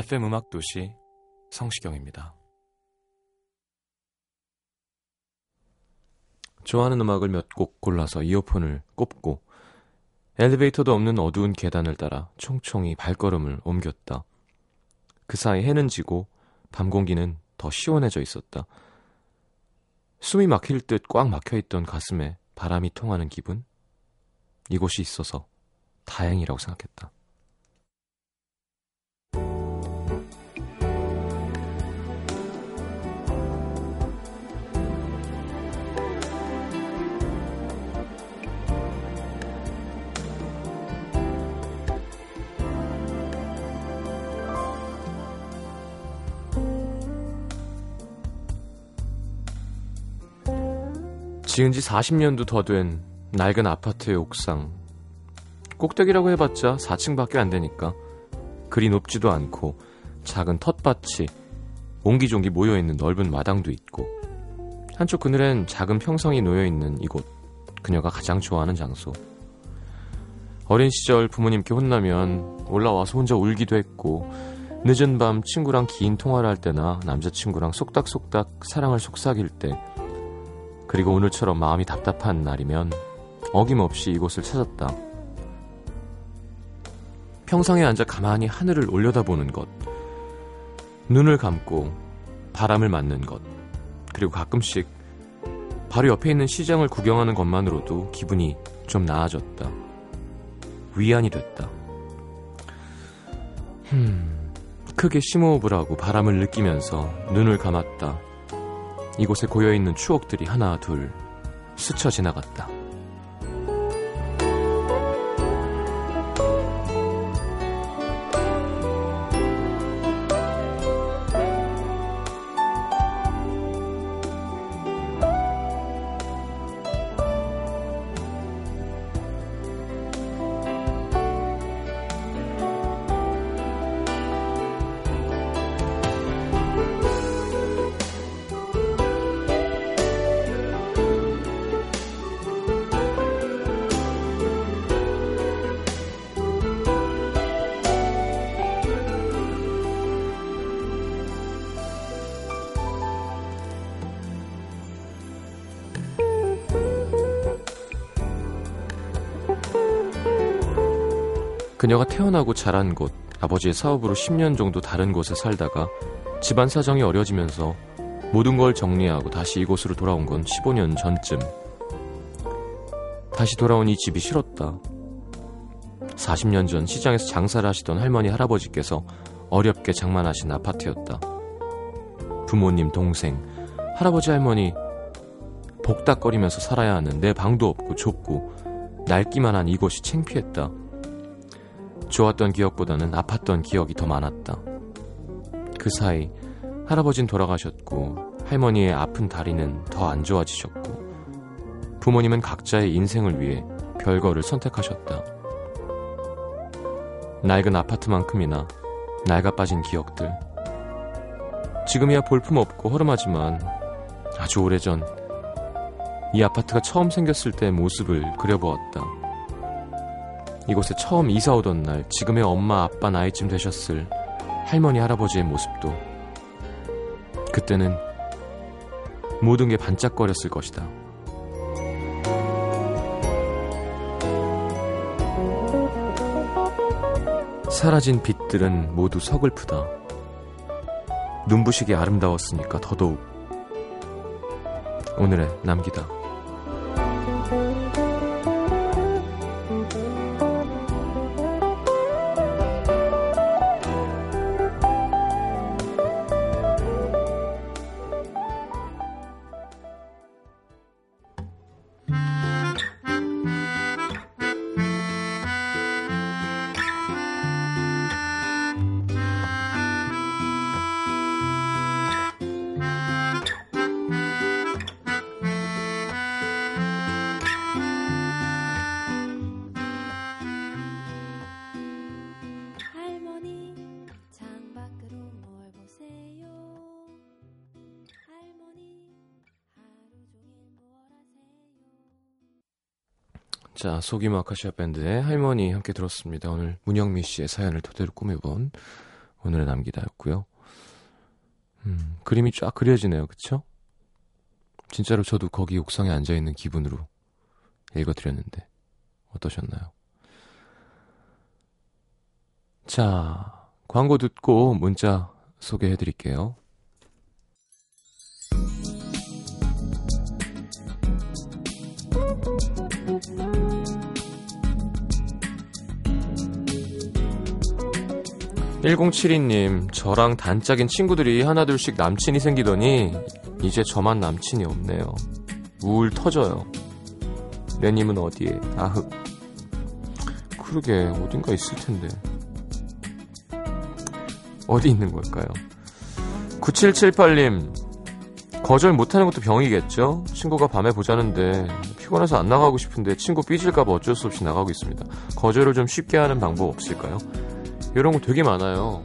FM 음악 도시 성시경입니다. 좋아하는 음악을 몇 곡 골라서 이어폰을 꼽고 엘리베이터도 없는 어두운 계단을 따라 총총히 발걸음을 옮겼다. 그 사이 해는 지고 밤 공기는 더 시원해져 있었다. 숨이 막힐 듯 꽉 막혀 있던 가슴에 바람이 통하는 기분? 이곳이 있어서 다행이라고 생각했다. 지은 지 40년도 더 된 낡은 아파트의 옥상. 꼭대기라고 해봤자 4층밖에 안 되니까. 그리 높지도 않고 작은 텃밭이 옹기종기 모여있는 넓은 마당도 있고. 한쪽 그늘엔 작은 평성이 놓여있는 이곳 그녀가 가장 좋아하는 장소. 어린 시절 부모님께 혼나면 올라와서 혼자 울기도 했고 늦은 밤 친구랑 긴 통화를 할 때나 남자친구랑 속닥속닥 사랑을 속삭일 때 그리고 오늘처럼 마음이 답답한 날이면 어김없이 이곳을 찾았다. 평상에 앉아 가만히 하늘을 올려다보는 것, 눈을 감고 바람을 맞는 것, 그리고 가끔씩 바로 옆에 있는 시장을 구경하는 것만으로도 기분이 좀 나아졌다. 위안이 됐다. 흠, 크게 심호흡을 하고 바람을 느끼면서 눈을 감았다. 이곳에 고여있는 추억들이 하나 둘 스쳐 지나갔다. 그녀가 태어나고 자란 곳, 아버지의 사업으로 10년 정도 다른 곳에 살다가 집안 사정이 어려지면서 모든 걸 정리하고 다시 이곳으로 돌아온 건 15년 전쯤. 다시 돌아온 이 집이 싫었다. 40년 전 시장에서 장사를 하시던 할머니 할아버지께서 어렵게 장만하신 아파트였다. 부모님, 동생, 할아버지 할머니 복닥거리면서 살아야 하는 내 방도 없고 좁고 낡기만 한 이곳이 창피했다. 좋았던 기억보다는 아팠던 기억이 더 많았다. 그 사이 할아버진 돌아가셨고 할머니의 아픈 다리는 더 안 좋아지셨고 부모님은 각자의 인생을 위해 별거를 선택하셨다. 낡은 아파트만큼이나 낡아 빠진 기억들. 지금이야 볼품없고 허름하지만 아주 오래전 이 아파트가 처음 생겼을 때 모습을 그려보았다. 이곳에 처음 이사 오던 날 지금의 엄마 아빠 나이쯤 되셨을 할머니 할아버지의 모습도 그때는 모든 게 반짝거렸을 것이다. 사라진 빛들은 모두 서글프다. 눈부시게 아름다웠으니까 더더욱 오늘의 남기다. 자, 소기마 아카시아 밴드의 할머니 함께 들었습니다. 오늘 문영미 씨의 사연을 토대로 꾸며본 오늘의 남기다였고요. 음, 그림이 쫙 그려지네요. 그쵸? 진짜로 저도 거기 옥상에 앉아있는 기분으로 읽어드렸는데 어떠셨나요? 자, 광고 듣고 문자 소개해드릴게요. 1072님, 저랑 단짝인 친구들이 하나둘씩 남친이 생기더니 이제 저만 남친이 없네요. 우울 터져요. 내님은 어디에? 아흑. 그러게, 어딘가 있을 텐데. 어디 있는 걸까요? 9778님, 거절 못하는 것도 병이겠죠? 친구가 밤에 보자는데 피곤해서 안 나가고 싶은데 친구 삐질까봐 어쩔 수 없이 나가고 있습니다. 거절을 좀 쉽게 하는 방법 없을까요? 이런 거 되게 많아요.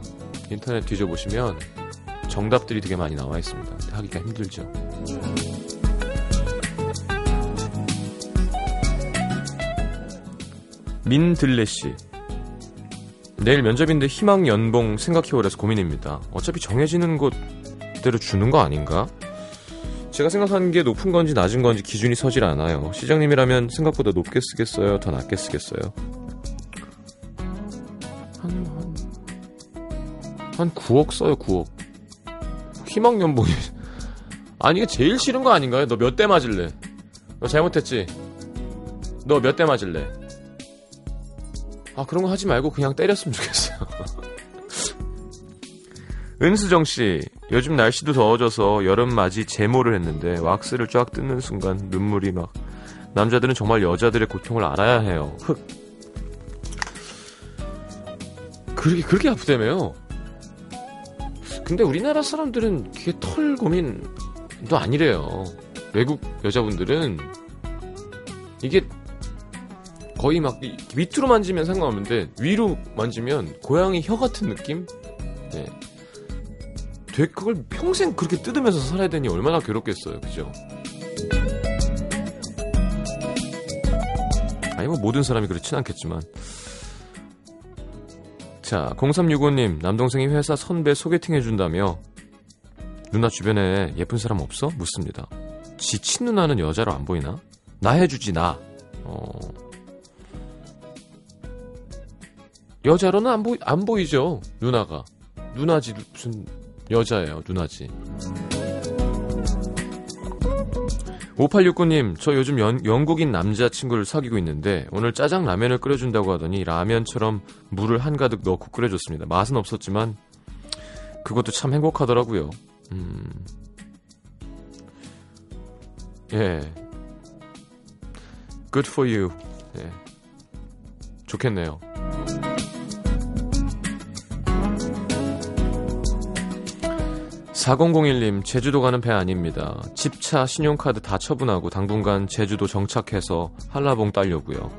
인터넷 뒤져보시면 정답들이 되게 많이 나와 있습니다. 하기가 힘들죠. 민들레 씨. 내일 면접인데 희망 연봉 생각해오래서 고민입니다. 어차피 정해지는 곳대로 주는 거 아닌가? 제가 생각하는 게 높은 건지 낮은 건지 기준이 서질 않아요. 시장님이라면 생각보다 높게 쓰겠어요? 더 낮게 쓰겠어요? 한 9억 써요, 9억. 희망 연봉이. 아니, 이게 제일 싫은 거 아닌가요? 너 몇 대 맞을래? 너 잘못했지? 너 몇 대 맞을래? 아, 그런 거 하지 말고 그냥 때렸으면 좋겠어요. 은수정 씨, 요즘 날씨도 더워져서 여름 맞이 제모를 했는데 왁스를 쫙 뜯는 순간 눈물이 막 남자들은 정말 여자들의 고통을 알아야 해요. 흑. 그렇게 그렇게 아프다며요. 근데 우리나라 사람들은 그게 털 고민도 아니래요. 외국 여자분들은 이게 거의 막 밑으로 만지면 상관없는데 위로 만지면 고양이 혀 같은 느낌? 네. 되 그걸 평생 그렇게 뜯으면서 살아야 되니 얼마나 괴롭겠어요. 그죠? 아니 뭐 모든 사람이 그렇진 않겠지만 자 0365님 남동생이 회사 선배 소개팅 해준다며 누나 주변에 예쁜 사람 없어? 묻습니다. 지 친누나는 여자로 안 보이나? 나 해주지 나 어... 여자로는 안, 보이, 안 보이죠 누나가 누나지 무슨 여자예요, 누나지. 5869님, 저 요즘 연, 영국인 남자친구를 사귀고 있는데 오늘 짜장 라면을 끓여준다고 하더니 라면처럼 물을 한가득 넣고 끓여줬습니다. 맛은 없었지만 그것도 참 행복하더라고요. 음. 예. Good for you. 예. 좋겠네요. 4001님, 제주도 가는 배 아닙니다. 집차, 신용카드 다 처분하고 당분간 제주도 정착해서 한라봉 따려고요.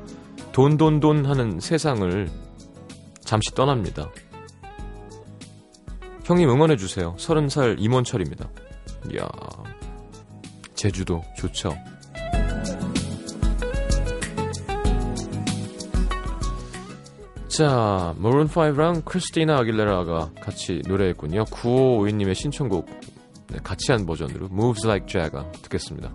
돈, 돈, 돈 하는 세상을 잠시 떠납니다. 형님 응원해주세요. 30살 임원철입니다. 이야, 제주도 좋죠. 자, 모론5랑 크리스티나 아길레라가 같이 노래했군요. 9552님의 신청곡 네, 같이 한 버전으로 Moves Like Jagger 듣겠습니다.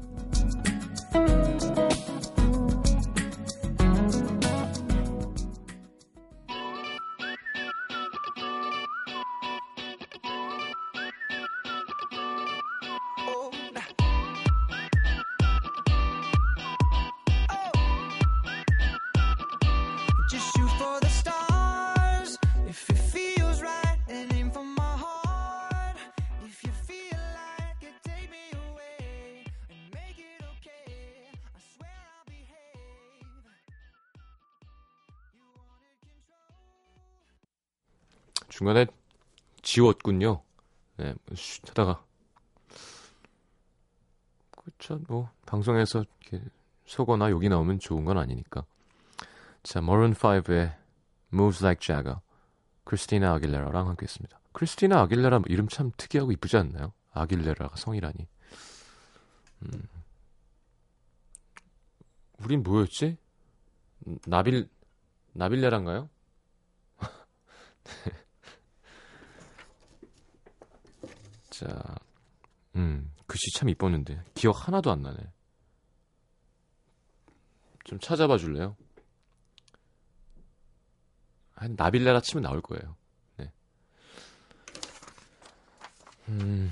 중간에 지웠군요. 네, 쉿 하다가. 그쵸, 뭐, 방송에서 이렇게 속어나 욕이 나오면 좋은 건 아니니까. 자, 머른5의 Moves Like Jagger, 크리스티나 아길레라랑 함께 했습니다. 크리스티나 아길레라 이름 참 특이하고 이쁘지 않나요? 아길레라가 성이라니. 음. 우린 뭐였지? 나빌 나빌레란가요? 자, 음, 글씨 참 이뻤는데 기억 하나도 안 나네. 좀 찾아봐 줄래요? 한 나빌레라 치면 나올 거예요. 네. 음.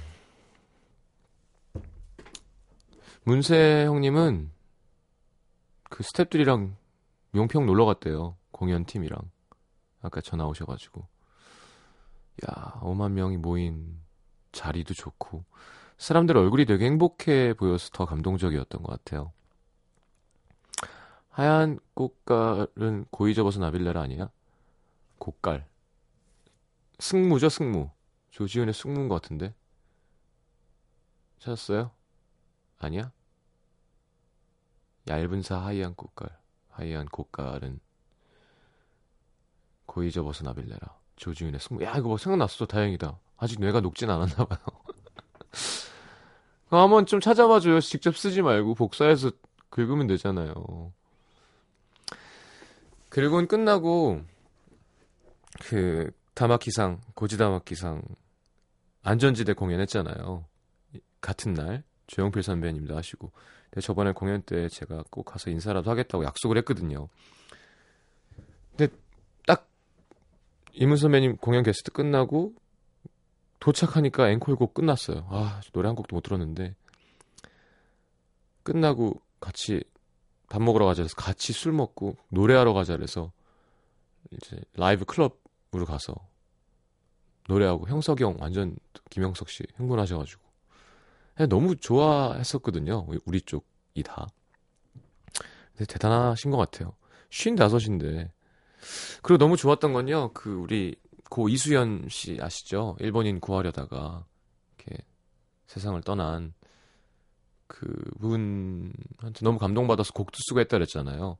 문세 형님은 그 스탭들이랑 용평 놀러 갔대요. 공연 팀이랑. 아까 전화 오셔가지고. 야, 5만 명이 모인 자리도 좋고. 사람들 얼굴이 되게 행복해 보여서 더 감동적이었던 것 같아요. 하얀 꽃갈은 고이 접어서 나빌레라 아니야? 꽃갈. 승무죠, 승무. 조지훈의 승무인 것 같은데. 찾았어요? 아니야? 얇은 사 하얀 꽃갈. 하얀 꽃갈은 고이 접어서 나빌레라. 조지훈의 승무. 야, 이거 뭐 생각났어. 다행이다. 아직 뇌가 녹진 않았나 봐요. 한번 좀 찾아봐줘요. 직접 쓰지 말고 복사해서 긁으면 되잖아요. 그리고는 끝나고 그 다마키상 고지다마키상 안전지대 공연했잖아요. 같은 날 조영필 선배님도 하시고 저번에 공연 때 제가 꼭 가서 인사라도 하겠다고 약속을 했거든요. 근데 딱 이문 선배님 공연 게스트 끝나고 도착하니까 앵콜곡 끝났어요. 아 노래 한 곡도 못 들었는데. 끝나고 같이 밥 먹으러 가자 해서 같이 술 먹고 노래하러 가자 그래서 이제 라이브 클럽으로 가서 노래하고 형석이 형 완전 김형석 씨 흥분하셔가지고. 너무 좋아했었거든요. 우리 쪽이 다. 근데 대단하신 것 같아요. 쉰 다섯인데. 그리고 너무 좋았던 건요. 그 우리 고 이수연 씨 아시죠 일본인 구하려다가 이렇게 세상을 떠난 그 분한테 너무 감동받아서 곡도 쓰고 했다 그랬잖아요.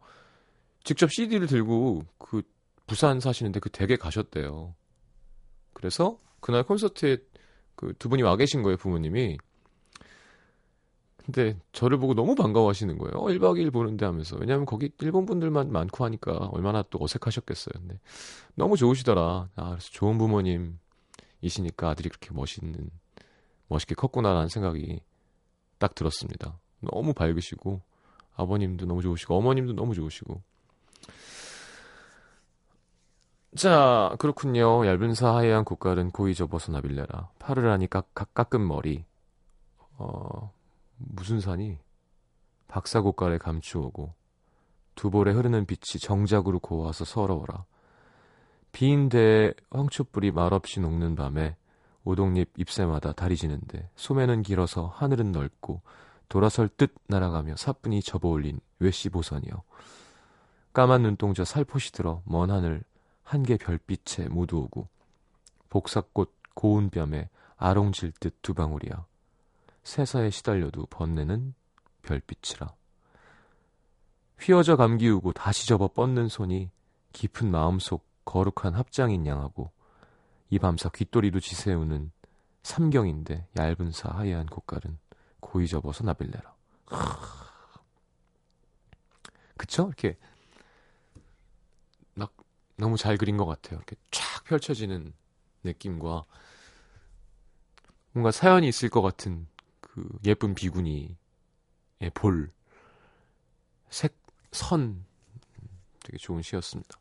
직접 CD를 들고 그 부산 사시는데 그 댁에 가셨대요. 그래서 그날 콘서트에 그 두 분이 와 계신 거예요, 부모님이. 근데 저를 보고 너무 반가워하시는 거예요. 어, 1박 2일 보는데 하면서. 왜냐하면 거기 일본 분들만 많고 하니까 얼마나 또 어색하셨겠어요. 근데 너무 좋으시더라. 아, 그래서 좋은 부모님이시니까 아들이 그렇게 멋있는, 멋있게 컸구나라는 생각이 딱 들었습니다. 너무 밝으시고 아버님도 너무 좋으시고 어머님도 너무 좋으시고 자 그렇군요. 얇은 사 하얀 국갈은 고이 접어서 나빌레라 파르라니 깎, 깎은 머리 어 무슨 산이? 박사고깔에 감추오고 두 볼에 흐르는 빛이 정작으로 고와서 서러워라. 빈 대에 황초불이 말없이 녹는 밤에 오동잎 잎새마다 다리 지는데 소매는 길어서 하늘은 넓고 돌아설 듯 날아가며 사뿐히 접어올린 외시 보선이여. 까만 눈동자 살포시 들어 먼 하늘 한 개 별빛에 모두 오고 복사꽃 고운 뺨에 아롱질 듯 두 방울이야 세사에 시달려도 번내는 별빛이라 휘어져 감기우고 다시 접어 뻗는 손이 깊은 마음속 거룩한 합장인 양하고 이 밤사 귓도리도 지새우는 삼경인데 얇은 사 하얀 꽃갈은 고이 접어서 나빌레라. 그쵸? 이렇게 막 너무 잘 그린 것 같아요. 이렇게 쫙 펼쳐지는 느낌과 뭔가 사연이 있을 것 같은 그 예쁜 비구니의 볼, 색, 선 되게 좋은 시였습니다.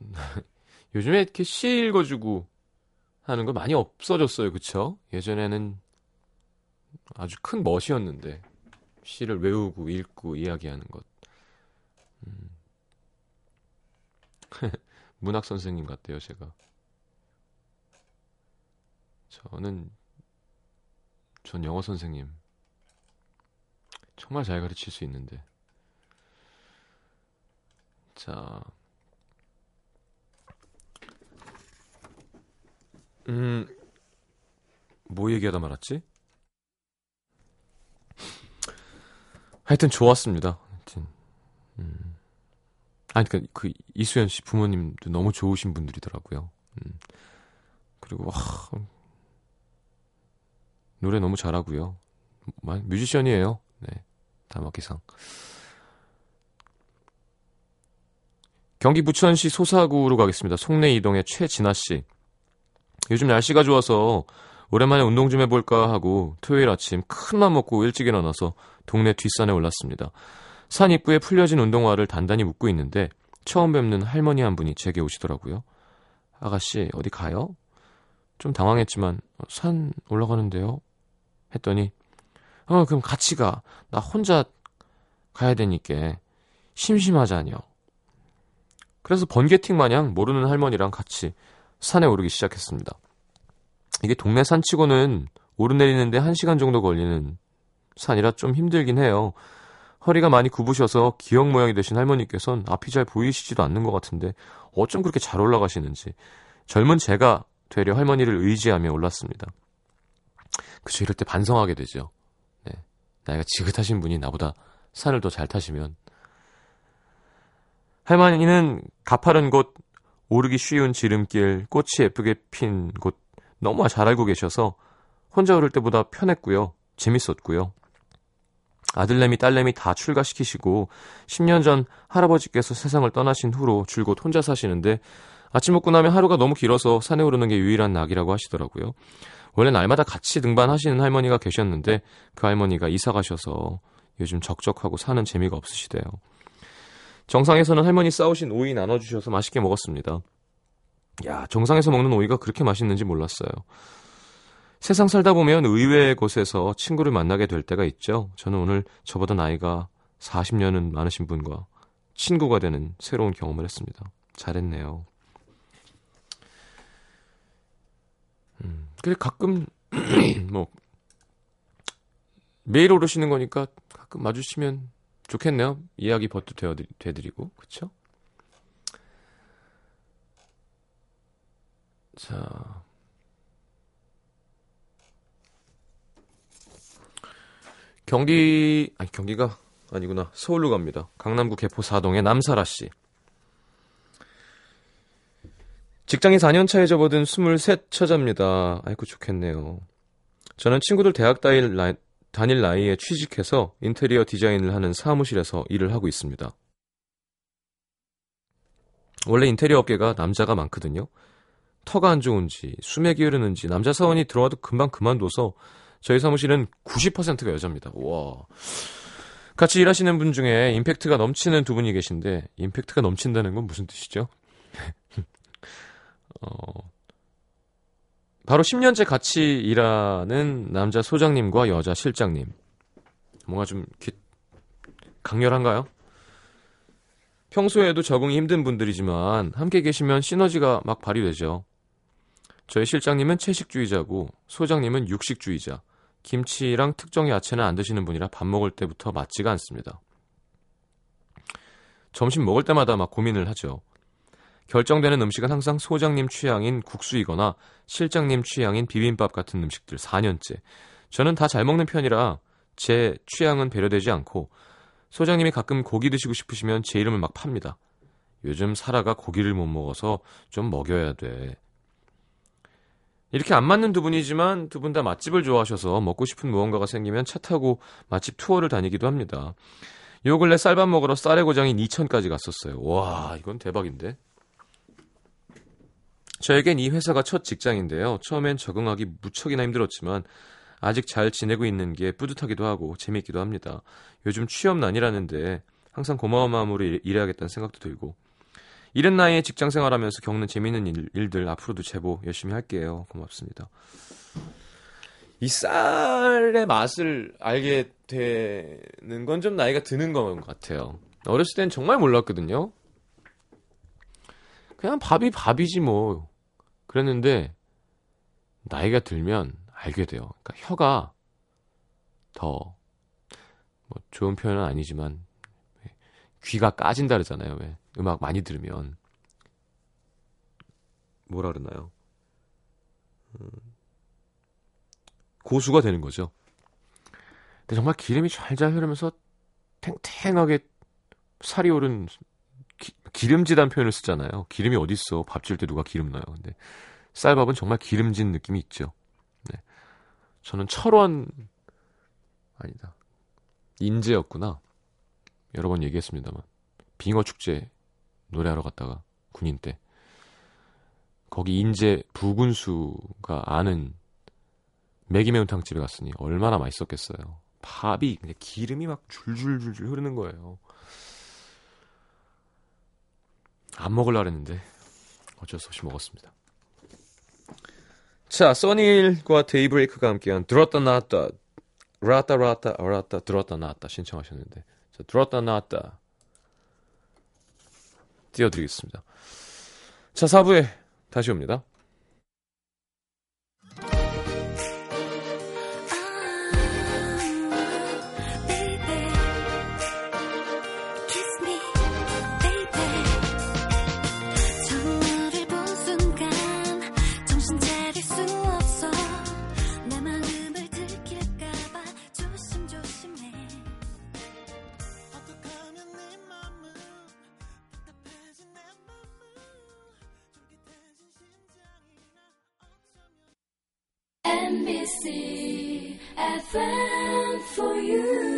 요즘에 이렇게 시 읽어주고 하는 거 많이 없어졌어요. 그쵸? 예전에는 아주 큰 멋이었는데 시를 외우고 읽고 이야기하는 것. 음. 문학 선생님 같대요, 제가. 저는 전 영어 선생님 정말 잘 가르칠 수 있는데. 자, 음, 뭐 얘기하다 말았지? 하여튼 좋았습니다. 하여튼, 음. 아니, 그니까, 그, 이수연 씨 부모님도 너무 좋으신 분들이더라고요. 음. 그리고, 와, 노래 너무 잘하고요. 뮤지션이에요. 네. 다마키상. 경기 부천시 소사구로 가겠습니다. 송내 이동의 최진아 씨. 요즘 날씨가 좋아서 오랜만에 운동 좀 해볼까 하고 토요일 아침 큰 맘 먹고 일찍 일어나서 동네 뒷산에 올랐습니다. 산 입구에 풀려진 운동화를 단단히 묶고 있는데 처음 뵙는 할머니 한 분이 제게 오시더라고요. 아가씨 어디 가요? 좀 당황했지만 어, 산 올라가는데요. 했더니 어 그럼 같이 가. 나 혼자 가야 되니까 심심하자뇨. 그래서 번개팅 마냥 모르는 할머니랑 같이 산에 오르기 시작했습니다. 이게 동네 산치고는 오르내리는데 1시간 정도 걸리는 산이라 좀 힘들긴 해요. 허리가 많이 굽으셔서 기억 모양이 되신 할머니께선 앞이 잘 보이시지도 않는 것 같은데 어쩜 그렇게 잘 올라가시는지 젊은 제가 되려 할머니를 의지하며 올랐습니다. 그쵸 이럴 때 반성하게 되죠. 네. 나이가 지긋하신 분이 나보다 산을 더 잘 타시면 할머니는 가파른 곳, 오르기 쉬운 지름길, 꽃이 예쁘게 핀 곳 너무 잘 알고 계셔서 혼자 오를 때보다 편했고요. 재밌었고요. 아들내미, 딸내미 다 출가시키시고 10년 전 할아버지께서 세상을 떠나신 후로 줄곧 혼자 사시는데 아침 먹고 나면 하루가 너무 길어서 산에 오르는 게 유일한 낙이라고 하시더라고요. 원래 날마다 같이 등반하시는 할머니가 계셨는데 그 할머니가 이사 가셔서 요즘 적적하고 사는 재미가 없으시대요. 정상에서는 할머니 싸우신 오이 나눠주셔서 맛있게 먹었습니다. 야, 정상에서 먹는 오이가 그렇게 맛있는지 몰랐어요. 세상 살다 보면 의외의 곳에서 친구를 만나게 될 때가 있죠. 저는 오늘 저보다 나이가 40년은 많으신 분과 친구가 되는 새로운 경험을 했습니다. 잘했네요. 음, 그래 가끔 뭐 매일 오르시는 거니까 가끔 마주치면 좋겠네요. 이야기 버트 되드리고 그쵸? 자 경기 아니 경기가 아니구나 서울로 갑니다. 강남구 개포 사동의 남사라 씨. 직장인 4년 차에 접어든 23 처자입니다. 아이고 좋겠네요. 저는 친구들 대학 다닐, 나이, 다닐 나이에 취직해서 인테리어 디자인을 하는 사무실에서 일을 하고 있습니다. 원래 인테리어 업계가 남자가 많거든요. 터가 안 좋은지 수맥이 흐르는지 남자 사원이 들어와도 금방 그만둬서 저희 사무실은 90%가 여자입니다. 와. 같이 일하시는 분 중에 임팩트가 넘치는 두 분이 계신데 임팩트가 넘친다는 건 무슨 뜻이죠? 어, 바로 10년째 같이 일하는 남자 소장님과 여자 실장님. 뭔가 좀 기, 강렬한가요? 평소에도 적응이 힘든 분들이지만 함께 계시면 시너지가 막 발휘되죠. 저희 실장님은 채식주의자고 소장님은 육식주의자. 김치랑 특정 야채는 안 드시는 분이라 밥 먹을 때부터 맞지가 않습니다. 점심 먹을 때마다 막 고민을 하죠. 결정되는 음식은 항상 소장님 취향인 국수이거나 실장님 취향인 비빔밥 같은 음식들 4년째. 저는 다 잘 먹는 편이라 제 취향은 배려되지 않고 소장님이 가끔 고기 드시고 싶으시면 제 이름을 막 팝니다. 요즘 사라가 고기를 못 먹어서 좀 먹여야 돼. 이렇게 안 맞는 두 분이지만 두 분 다 맛집을 좋아하셔서 먹고 싶은 무언가가 생기면 차 타고 맛집 투어를 다니기도 합니다. 요 근래 쌀밥 먹으러 쌀의 고장인 이천까지 갔었어요. 와, 이건 대박인데. 저에겐 이 회사가 첫 직장인데요. 처음엔 적응하기 무척이나 힘들었지만 아직 잘 지내고 있는 게 뿌듯하기도 하고 재밌기도 합니다. 요즘 취업난이라는데 항상 고마운 마음으로 일 해야겠다는 생각도 들고 이른 나이에 직장 생활하면서 겪는 재밌는 일, 들 앞으로도 제보 열심히 할게요. 고맙습니다. 이 쌀의 맛을 알게 되는 건 좀 나이가 드는 것 같아요. 어렸을 땐 정말 몰랐거든요. 그냥 밥이 밥이지 뭐. 그랬는데 나이가 들면 알게 돼요. 그러니까 혀가 더 뭐 좋은 표현은 아니지만 귀가 까진다 그러잖아요. 왜 음악 많이 들으면 뭐라 그러나요? 음, 고수가 되는 거죠. 근데 정말 기름이 잘잘 흐르면서 탱탱하게 살이 오른 기, 름지단 표현을 쓰잖아요. 기름이 어딨어. 밥질때 누가 기름 넣어요. 근데 쌀밥은 정말 기름진 느낌이 있죠. 네. 저는 철원 아니다. 인제였구나. 여러 번 얘기했습니다만 빙어 축제 노래하러 갔다가 군인 때 거기 인제 부군수가 아는 매기 매운탕 집에 갔으니 얼마나 맛있었겠어요. 밥이 그냥 기름이 막 줄줄줄줄 흐르는 거예요. 안 먹을라 그랬는데 어쩔 수 없이 먹었습니다. 자, 써니일과 데이브레이크가 함께한 들었다 나왔다 라따 라따 라따 들었다 나왔다 신청하셨는데 자, 들었다 나왔다 띄워드리겠습니다. 자, 4부에 다시 옵니다. fan for you.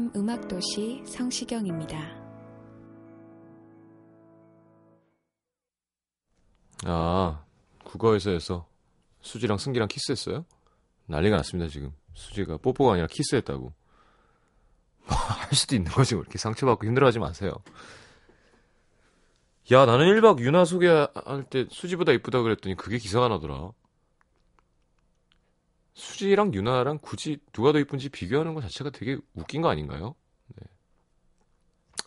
FM 음악도시 성시경입니다. 아, 국어에서에서 수지랑 승기랑 키스했어요? 난리가 났습니다, 지금. 수지가 뽀뽀가 아니라 키스했다고. 뭐, 할 수도 있는 거지, 뭐 이렇게 상처받고 힘들어하지 마세요. 야, 나는 1박 유나 소개할 때 수지보다 이쁘다 그랬더니 그게 기사가 나더라. 수지랑 유나랑 굳이 누가 더 이쁜지 비교하는 것 자체가 되게 웃긴 거 아닌가요? 네.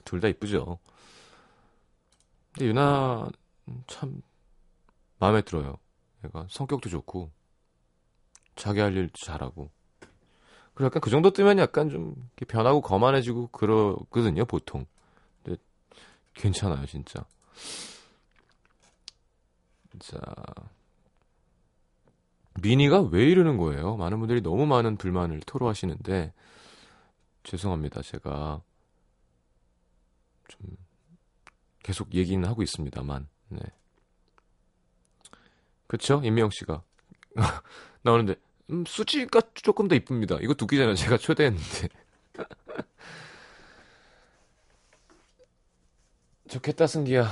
둘 다 이쁘죠. 근데 유나 참 마음에 들어요. 얘가 성격도 좋고 자기 할 일도 잘하고 그리고 약간 그 정도 뜨면 약간 좀 이렇게 변하고 거만해지고 그러거든요 보통. 근데 괜찮아요 진짜. 자 미니가 왜 이러는 거예요? 많은 분들이 너무 많은 불만을 토로하시는데 죄송합니다 제가 좀 계속 얘기는 하고 있습니다만 네. 그쵸? 임미영 씨가. 나오는데, 음, 수지가 조금 더 이쁩니다. 이거 두 끼잖아요. 제가 초대했는데. 좋겠다, 승기야.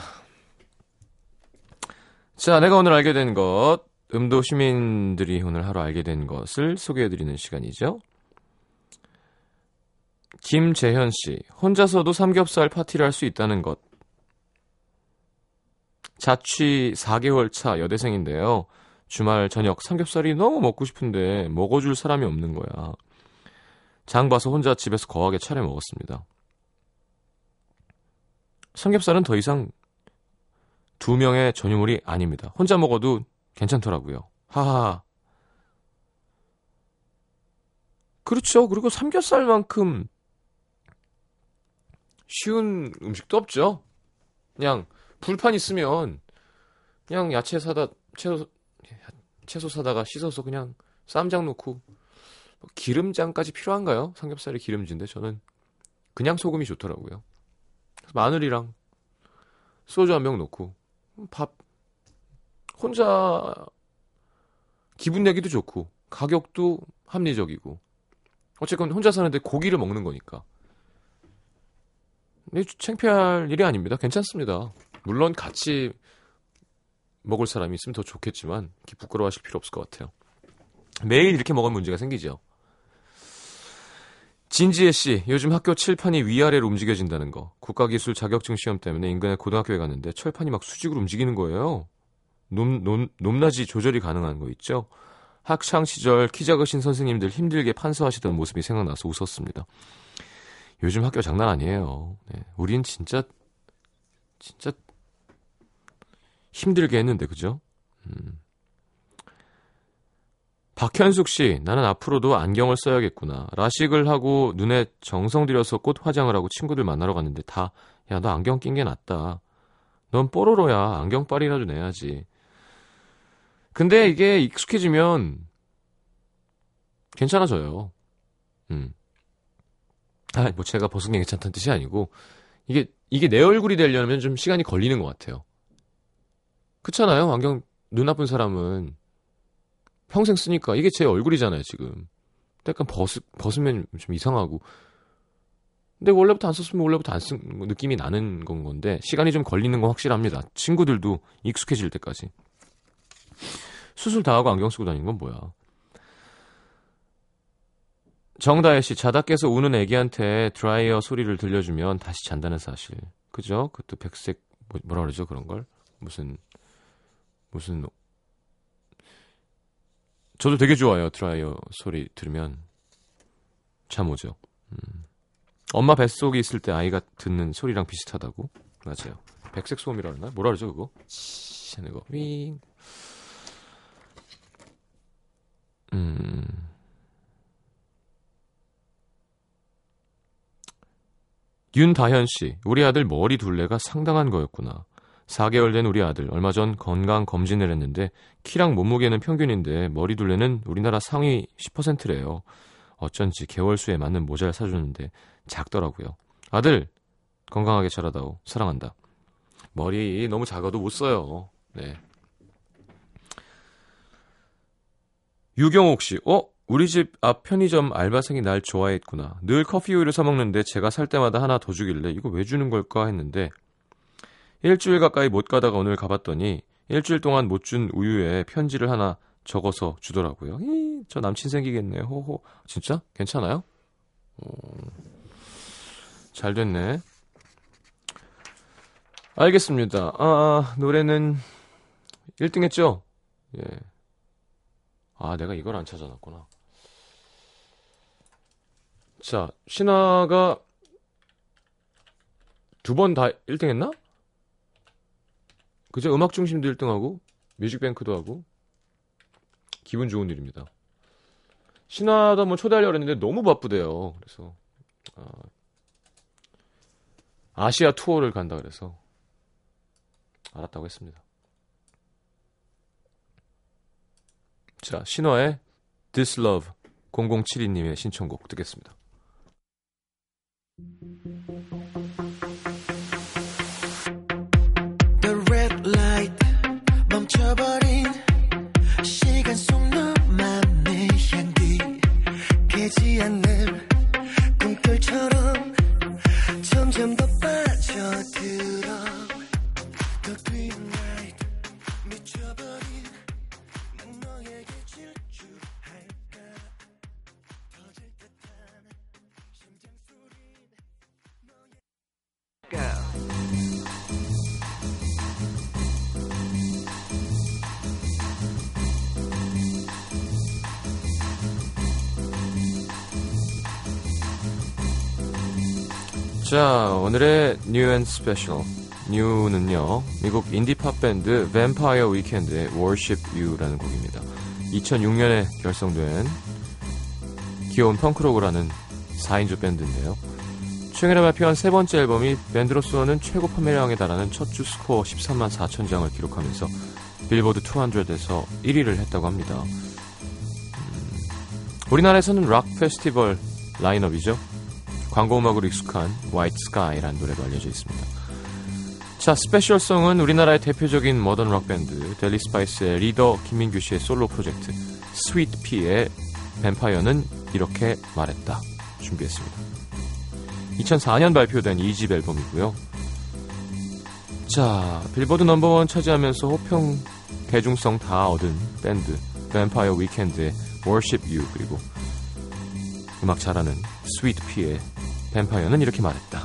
자, 내가 오늘 알게 된 것, 음도 시민들이 오늘 하루 알게 된 것을 소개해드리는 시간이죠. 김재현 씨, 혼자서도 삼겹살 파티를 할 수 있다는 것. 자취 4개월 차 여대생인데요. 주말 저녁 삼겹살이 너무 먹고 싶은데 먹어줄 사람이 없는 거야. 장 봐서 혼자 집에서 거하게 차려 먹었습니다. 삼겹살은 더 이상 두 명의 전유물이 아닙니다. 혼자 먹어도 괜찮더라고요. 하하. 그렇죠. 그리고 삼겹살만큼 쉬운 음식도 없죠. 그냥 불판 있으면 그냥 야채 사다 채소 채소 사다가 씻어서 그냥 쌈장 넣고 뭐 기름장까지 필요한가요? 삼겹살이 기름진데 저는 그냥 소금이 좋더라고요. 마늘이랑 소주 한 병 넣고 밥 혼자 기분 내기도 좋고 가격도 합리적이고 어쨌건 혼자 사는데 고기를 먹는 거니까 근데 창피할 일이 아닙니다. 괜찮습니다. 물론 같이 먹을 사람이 있으면 더 좋겠지만 부끄러워하실 필요 없을 것 같아요. 매일 이렇게 먹으면 문제가 생기죠. 진지혜 씨, 요즘 학교 칠판이 위아래로 움직여진다는 거. 국가기술 자격증 시험 때문에 인근의 고등학교에 갔는데 철판이 막 수직으로 움직이는 거예요. 높, 높, 높낮이 조절이 가능한 거 있죠? 학창 시절 키 작으신 선생님들 힘들게 판서하시던 모습이 생각나서 웃었습니다. 요즘 학교 장난 아니에요. 네, 우린 진짜 진짜 힘들게 했는데 그죠? 음. 박현숙 씨, 나는 앞으로도 안경을 써야겠구나. 라식을 하고 눈에 정성 들여서 꽃 화장을 하고 친구들 만나러 갔는데 다, 야, 너 안경 낀 게 낫다. 넌 뽀로로야. 안경빨이라도 내야지. 근데 이게 익숙해지면 괜찮아져요. 음. 아, 뭐 제가 벗은 게 괜찮다는 뜻이 아니고 이게 이게 내 얼굴이 되려면 좀 시간이 걸리는 것 같아요. 그렇잖아요. 안경 눈 나쁜 사람은 평생 쓰니까 이게 제 얼굴이잖아요, 지금. 약간 벗, 벗으면 좀 이상하고. 근데 원래부터 안 썼으면 원래부터 안 쓴 느낌이 나는 건 건데 시간이 좀 걸리는 건 확실합니다. 친구들도 익숙해질 때까지. 수술 다 하고 안경 쓰고 다니는 건 뭐야? 정다혜 씨, 자다 깨서 우는 애기한테 드라이어 소리를 들려주면 다시 잔다는 사실. 그죠? 그것도 백색, 뭐, 뭐라 그러죠? 그런 걸? 무슨, 무슨, 저도 되게 좋아요. 드라이어 소리 들으면. 잠 오죠. 음. 엄마 뱃속에 있을 때 아이가 듣는 소리랑 비슷하다고? 맞아요. 백색 소음이라 그러나? 뭐라 그러죠, 그거? 치 하는 거. 윙. 음. 윤다현 씨, 우리 아들 머리 둘레가 상당한 거였구나. 4개월 된 우리 아들, 얼마 전 건강 검진을 했는데, 키랑 몸무게는 평균인데, 머리 둘레는 우리나라 상위 10%래요. 어쩐지 개월 수에 맞는 모자를 사줬는데, 작더라고요. 아들, 건강하게 자라다오. 사랑한다. 머리 너무 작아도 못 써요. 네. 유경옥 씨, 어? 우리 집 앞 편의점 알바생이 날 좋아했구나. 늘 커피 우유를 사먹는데 제가 살 때마다 하나 더 주길래 이거 왜 주는 걸까 했는데 일주일 가까이 못 가다가 오늘 가봤더니 일주일 동안 못 준 우유에 편지를 하나 적어서 주더라고요. 이, 저 남친 생기겠네. 호호. 진짜? 괜찮아요? 어, 잘 됐네. 알겠습니다. 아, 아 노래는 1등 했죠? 예. 아, 내가 이걸 안 찾아놨구나. 자, 신화가 두 번 다 1등 했나? 그죠? 음악 중심도 1등하고, 뮤직뱅크도 하고, 기분 좋은 일입니다. 신화도 한번 초대하려고 했는데 너무 바쁘대요. 그래서, 아, 아시아 투어를 간다 그래서, 알았다고 했습니다. 자, 신화의 This Love 0072님의 신청곡 듣겠습니다. The red light 멈춰버린 시간 속 너만의 향기 깨지 않는 꿈결처럼 자, 오늘의 New and Special. New는요, 미국 인디팝 밴드 뱀파이어 위켄드의 Worship You라는 곡입니다. 2006년에 결성된 귀여운 펑크록을 는 4인조 밴드인데요. 최근에 발표한 세 번째 앨범이 밴드로서는 최고 판매량에 달하는 첫 주 스코어 13만 4천 장을 기록하면서 빌보드 200에서 1위를 했다고 합니다. 음, 우리나라에서는 락 페스티벌 라인업이죠. 광고 음악으로 익숙한 White Sky라는 노래로 알려져 있습니다. 자, special song은 우리나라의 대표적인 모던 락 밴드 델리 스파이스의 리더 김민규 씨의 솔로 프로젝트 스위트 피의 뱀파이어는 이렇게 말했다 준비했습니다. 2004년 발표된 2집 앨범이고요. 자, 빌보드 넘버원 차지하면서 호평 대중성 다 얻은 밴드 뱀파이어 위켄드의 Worship You 그리고 음악 잘하는 스위트 피의 뱀파이어는 이렇게 말했다.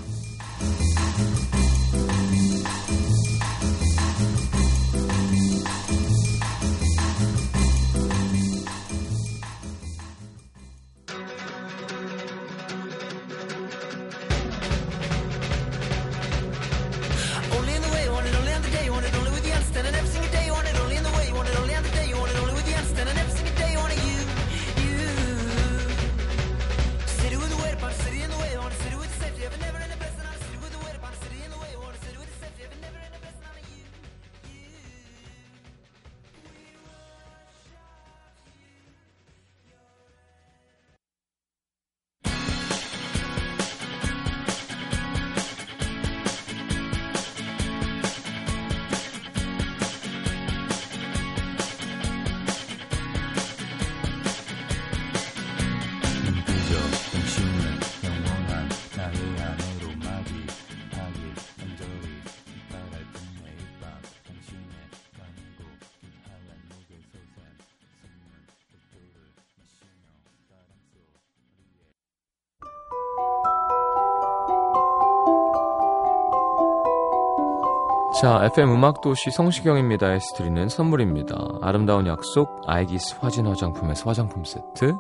자, FM 음악도시 성시경입니다에서 드리는 선물입니다. 아름다운 약속, 아이기스 화진 화장품에서 화장품 세트,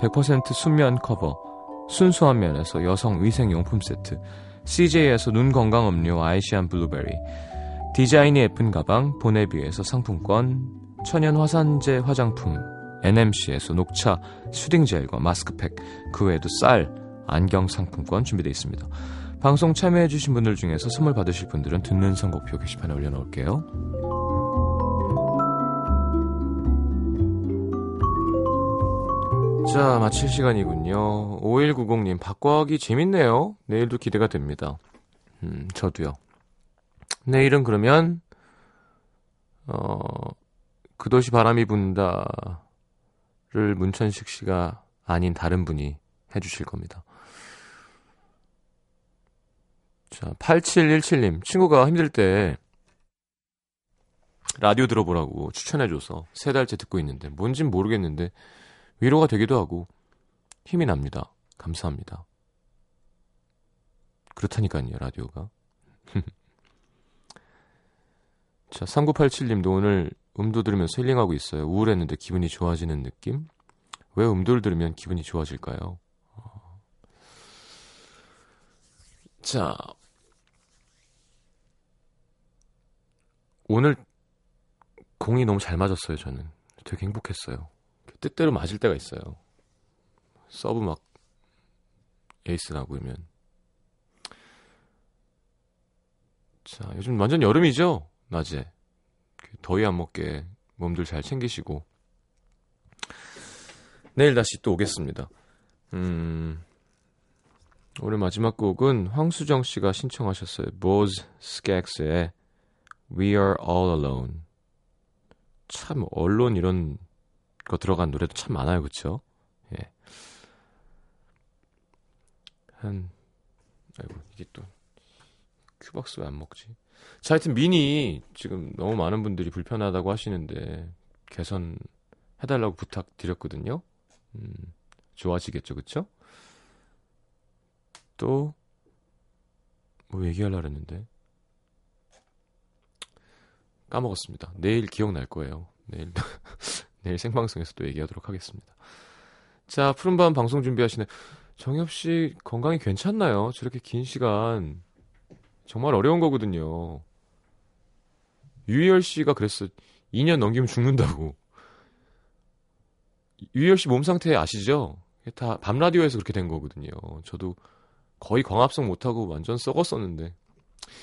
100% 순면 커버, 순수한 면에서 여성 위생용품 세트, CJ에서 눈 건강 음료 아이시안 블루베리, 디자인이 예쁜 가방 보네비에서 상품권, 천연 화산재 화장품 NMC에서 녹차 soothing 젤과 마스크팩, 그 외에도 쌀, 안경 상품권 준비되어 있습니다. 방송 참여해주신 분들 중에서 선물 받으실 분들은 듣는 선곡표 게시판에 올려놓을게요. 자, 마칠 시간이군요. 5190님, 바꿔하기 재밌네요. 내일도 기대가 됩니다. 음, 저도요. 내일은 그러면, 어, 그 도시 바람이 분다를 문천식 씨가 아닌 다른 분이 해주실 겁니다. 자, 8717님, 친구가 힘들 때 라디오 들어보라고 추천해줘서 세 달째 듣고 있는데 뭔진 모르겠는데 위로가 되기도 하고 힘이 납니다. 감사합니다. 그렇다니까요, 라디오가. 자, 3987님도 오늘 음도 들으면서 힐링하고 있어요. 우울했는데 기분이 좋아지는 느낌? 왜 음도를 들으면 기분이 좋아질까요? 어. 자, 오늘 공이 너무 잘 맞았어요, 저는. 되게 행복했어요. 뜻대로 맞을 때가 있어요. 서브 막 에이스 나고 이면. 자, 요즘 완전 여름이죠? 낮에. 더위 안 먹게 몸들 잘 챙기시고. 내일 다시 또 오겠습니다. 음, 오늘 마지막 곡은 황수정 씨가 신청하셨어요. 보즈 스객스의 We Are All Alone. 참 언론 이런 거 들어간 노래도 참 많아요, 그쵸? 예. 한 아이고 이게 또 큐박스 왜 안 먹지? 자, 하여튼 미니 지금 너무 많은 분들이 불편하다고 하시는데 개선 해달라고 부탁드렸거든요. 음, 좋아지겠죠, 그쵸? 또 뭐 얘기하려고 했는데 까먹었습니다. 내일 기억날 거예요. 내일 내일 생방송에서 또 얘기하도록 하겠습니다. 자, 푸른밤 방송 준비하시는 정엽 씨 건강이 괜찮나요? 저렇게 긴 시간 정말 어려운 거거든요. 유희열 씨가 그랬어. 2년 넘기면 죽는다고. 유희열 씨 몸 상태 아시죠? 다 밤 라디오에서 그렇게 된 거거든요. 저도 거의 광합성 못하고 완전 썩었었는데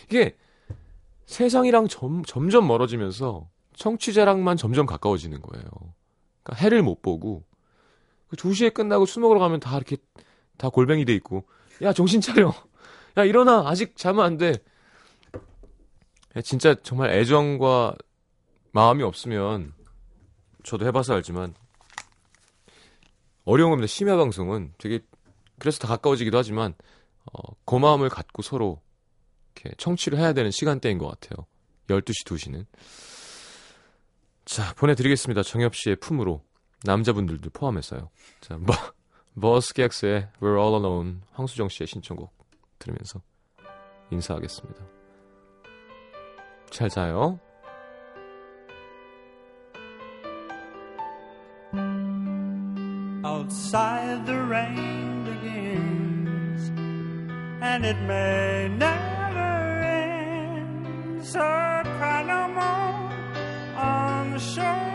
이게 세상이랑 점, 점점 멀어지면서 청취자랑만 점점 가까워지는 거예요. 그러니까 해를 못 보고 그 2시에 끝나고 술 먹으러 가면 다 이렇게 다 골뱅이 돼 있고 야 정신 차려 야 일어나 아직 자면 안 돼. 야, 진짜 정말 애정과 마음이 없으면 저도 해봐서 알지만 어려운 겁니다. 심야 방송은 되게 그래서 다 가까워지기도 하지만 어, 고마움을 갖고 서로 이렇게 청취를 해야 되는 시간대인 것 같아요. 12시, 2시는. 자, 보내드리겠습니다. 정엽 씨의 품으로. 남자분들도 포함해서요. 자, 뭐, 버스객스의 We're All Alone, 황수정 씨의 신청곡 들으면서 인사하겠습니다. 잘 자요. Outside the rain begins, and it may never Sir, cry no more on the shore.